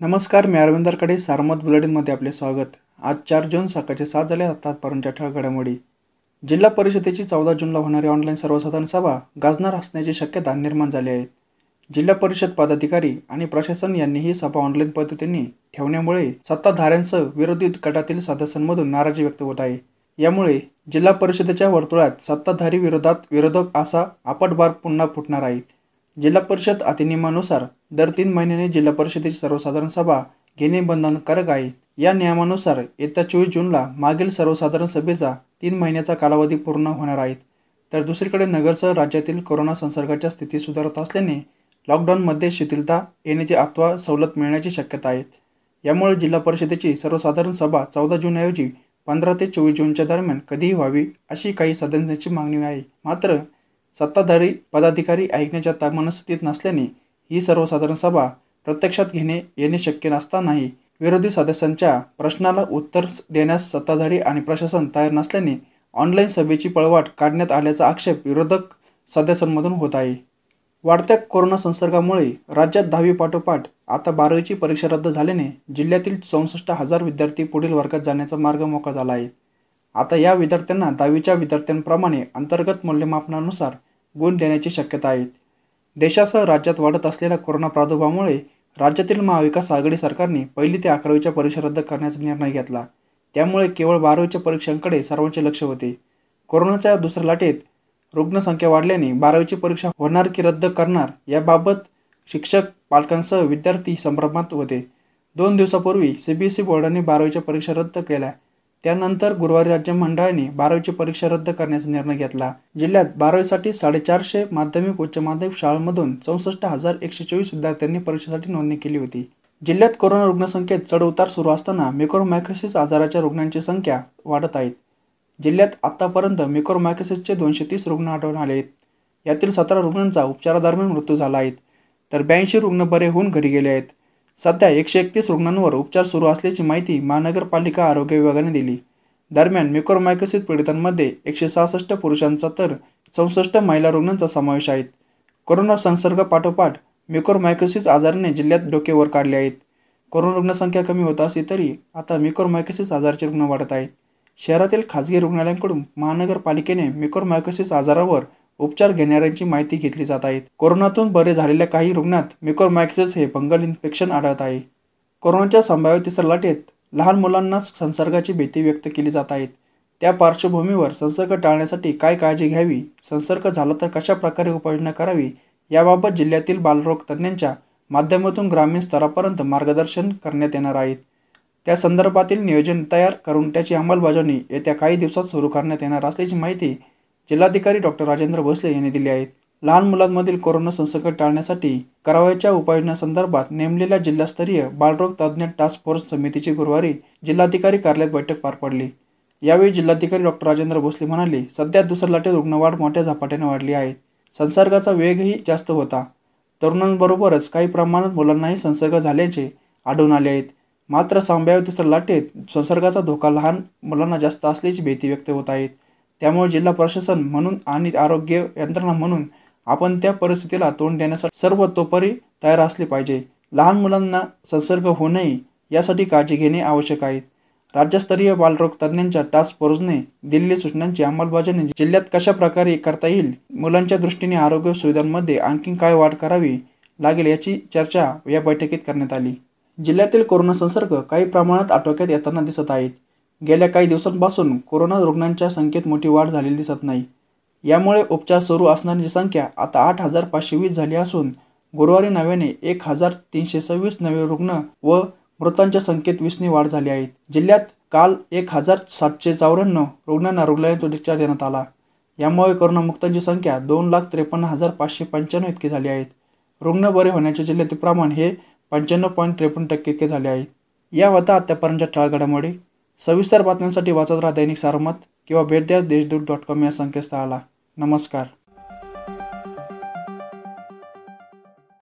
नमस्कार मी अरविंदरकडे सारमत बुलेटिनमध्ये आपले स्वागत. आज चार जून सकाळचे सात झाले आतापर्यंतच्या ठळ घडामोडी. जिल्हा परिषदेची चौदा जूनला होणारी ऑनलाईन सर्वसाधारण सभा गाजणार असण्याची शक्यता निर्माण झाली आहे. जिल्हा परिषद पदाधिकारी आणि प्रशासन यांनी ही सभा ऑनलाईन पद्धतीने ठेवण्यामुळे सत्ताधाऱ्यांसह विरोधी गटातील सदस्यांमधून नाराजी व्यक्त होत आहे. यामुळे जिल्हा परिषदेच्या वर्तुळात सत्ताधारी विरोधात विरोधक असा आपटबार पुन्हा फुटणार आहे. जिल्हा परिषद अधिनियमानुसार दर तीन महिन्याने जिल्हा परिषदेची सर्वसाधारण सभा घेणे बंधनकारक आहे. या नियमानुसार येत्या चोवीस जूनला मागील सर्वसाधारण सभेचा तीन महिन्याचा कालावधी पूर्ण होणार आहेत तर दुसरीकडे नगरसह राज्यातील कोरोना संसर्गाच्या स्थिती सुधारत असल्याने लॉकडाऊनमध्ये शिथिलता येण्याची अथवा सवलत मिळण्याची शक्यता आहे. यामुळे जिल्हा परिषदेची सर्वसाधारण सभा चौदा जूनऐवजी पंधरा ते चोवीस जूनच्या दरम्यान कधीही व्हावी अशी काही सदस्यांची मागणी आहे. मात्र सत्ताधारी पदाधिकारी ऐकण्याच्या मनस्थितीत नसल्याने ही सर्वसाधारण सभा प्रत्यक्षात घेणे येणे शक्य नसतानाही विरोधी सदस्यांच्या प्रश्नाला उत्तर देण्यास सत्ताधारी आणि प्रशासन तयार नसल्याने ऑनलाईन सभेची पळवाट काढण्यात आल्याचा आक्षेप विरोधक सदस्यांमधून होत आहे. वाढत्या कोरोना संसर्गामुळे राज्यात दहावी पाठोपाठ आता बारावीची परीक्षा रद्द झाल्याने जिल्ह्यातील चौसष्ट हजार विद्यार्थी पुढील वर्गात जाण्याचा मार्ग मोकळा झाला आहे. आता या विद्यार्थ्यांना दहावीच्या विद्यार्थ्यांप्रमाणे अंतर्गत मूल्यमापनानुसार गुण देण्याची शक्यता आहे. देशासह राज्यात वाढत असलेल्या कोरोना प्रादुर्भावामुळे राज्यातील महाविकास आघाडी सरकारने पहिली ते अकरावीच्या परीक्षा रद्द करण्याचा निर्णय घेतला. त्यामुळे केवळ बारावीच्या परीक्षांकडे सर्वांचे लक्ष होते. कोरोनाच्या दुसऱ्या लाटेत रुग्णसंख्या वाढल्याने बारावीची परीक्षा होणार की रद्द करणार याबाबत शिक्षक पालकांसह विद्यार्थी संभ्रमात होते. दोन दिवसापूर्वी सी बी एस ई बोर्डाने बारावीच्या परीक्षा रद्द केल्या. त्यानंतर गुरुवारी राज्य मंडळाने बारावीची परीक्षा रद्द करण्याचा निर्णय घेतला. जिल्ह्यात बारावीसाठी साडेचारशे माध्यमिक उच्च माध्यमिक शाळांमधून चौसष्ट हजार एकशे चोवीस विद्यार्थ्यांनी परीक्षेसाठी नोंदणी केली होती. जिल्ह्यात कोरोना रुग्णसंख्येत चढउतार सुरू असताना मेकोरोमायकोसिस आजाराच्या रुग्णांची संख्या वाढत आहेत जिल्ह्यात आतापर्यंत मेकोरोमायकोसिसचे दोनशे तीस रुग्ण आढळून आले आहेत. यातील सतरा रुग्णांचा उपचारादरम्यान मृत्यू झाला आहे. तर ब्याऐंशी रुग्ण बरे होऊन घरी गेले आहेत. सध्या एकशे एकतीस रुग्णांवर उपचार सुरू असल्याची माहिती महानगरपालिका आरोग्य विभागाने दिली. दरम्यान मिक्रोमायकोसिस पीडितांमध्ये एकशे सहासष्ट पुरुषांचा तर चौसष्ट महिला रुग्णांचा समावेश आहे. कोरोना संसर्ग पाठोपाठ मिक्रोमायकोसिस आजाराने जिल्ह्यात डोके वर काढले आहेत. कोरोना रुग्णसंख्या कमी होत असली तरी आता मिक्रोमायकोसिस आजाराचे रुग्ण वाढत आहेत शहरातील खाजगी रुग्णालयांकडून महानगरपालिकेने मिक्रोमायकोसिस आजारावर उपचार घेणाऱ्यांची माहिती घेतली जात आहे. कोरोनातून बरे झालेल्या काही रुग्णात मिकोरमॅक्सिस हे फंगल इन्फेक्शन आढळत आहे. कोरोनाच्या संभाव्य तिसऱ्या लाटेत लहान मुलांना संसर्गाची भीती व्यक्त केली जात आहेत त्या पार्श्वभूमीवर संसर्ग टाळण्यासाठी काय काळजी घ्यावी संसर्ग झाला तर कशा प्रकारे उपाययोजना करावी याबाबत जिल्ह्यातील बालरोग तज्ज्ञांच्या माध्यमातून ग्रामीण स्तरापर्यंत मार्गदर्शन करण्यात येणार आहेत त्या संदर्भातील नियोजन तयार करून त्याची अंमलबजावणी येत्या काही दिवसात सुरू करण्यात येणार असल्याची माहिती जिल्हाधिकारी डॉक्टर राजेंद्र भोसले यांनी दिले आहेत. लहान मुलांमधील कोरोना संसर्ग टाळण्यासाठी करावयाच्या उपाययोजनांसंदर्भात नेमलेल्या जिल्हास्तरीय बालरोग तज्ज्ञ टास्क फोर्स समितीची गुरुवारी जिल्हाधिकारी कार्यालयात बैठक पार पडली. यावेळी जिल्हाधिकारी डॉक्टर राजेंद्र भोसले म्हणाले सध्या दुसऱ्या लाटेत रुग्णवाढ मोठ्या झपाट्याने वाढली आहे. संसर्गाचा वेगही जास्त होता. तरुणांबरोबरच काही प्रमाणात मुलांनाही संसर्ग झाल्याचे आढळून आले आहेत. मात्र संभाव्य तिसऱ्या लाटेत संसर्गाचा धोका लहान मुलांना जास्त असल्याची भीती व्यक्त होत आहेत त्यामुळे जिल्हा प्रशासन म्हणून आणि आरोग्य यंत्रणा म्हणून आपण त्या परिस्थितीला तोंड देण्यासाठी सर्व तोपरी तयार असले पाहिजे. लहान मुलांना संसर्ग होऊ नये यासाठी काळजी घेणे आवश्यक आहे. राज्यस्तरीय बालरोग तज्ज्ञांच्या टास्क फोर्सने दिलेल्या सूचनांची अंमलबजावणी जिल्ह्यात कशा प्रकारे करता येईल मुलांच्या दृष्टीने आरोग्य सुविधांमध्ये आणखी काय वाढ करावी लागेल याची चर्चा या बैठकीत करण्यात आली. जिल्ह्यातील कोरोना संसर्ग काही प्रमाणात आटोक्यात येताना दिसत आहेत. गेल्या काही दिवसांपासून कोरोना रुग्णांच्या संख्येत मोठी वाढ झालेली दिसत नाही. यामुळे उपचार सुरू असणाऱ्यांची संख्या आता आठ हजार पाचशे वीस झाली असून गुरुवारी नव्याने एक हजार तीनशे सव्वीस नवे रुग्ण व मृतांच्या संख्येत वीसने वाढ झाली आहे. जिल्ह्यात काल एक हजार सातशे चौऱ्याण्णव रुग्णांना रुग्णालयात उपचार देण्यात आला. यामुळे करोनामुक्तांची संख्या दोन लाख त्रेपन्न हजार पाचशे पंच्याण्णव इतकी झाली आहेत रुग्ण बरे होण्याच्या जिल्ह्यातील प्रमाण हे पंच्याण्णव पॉईंट त्रेपन्न टक्के इतके झाले आहे. या होता आतापर्यंतच्या टाळगडामुळे सविस्तर बातम्यांसाठी वाचत राहा दैनिक सारमत किंवा भेट द्या देशदूत डॉट कॉम या संकेतस्थळाला. नमस्कार.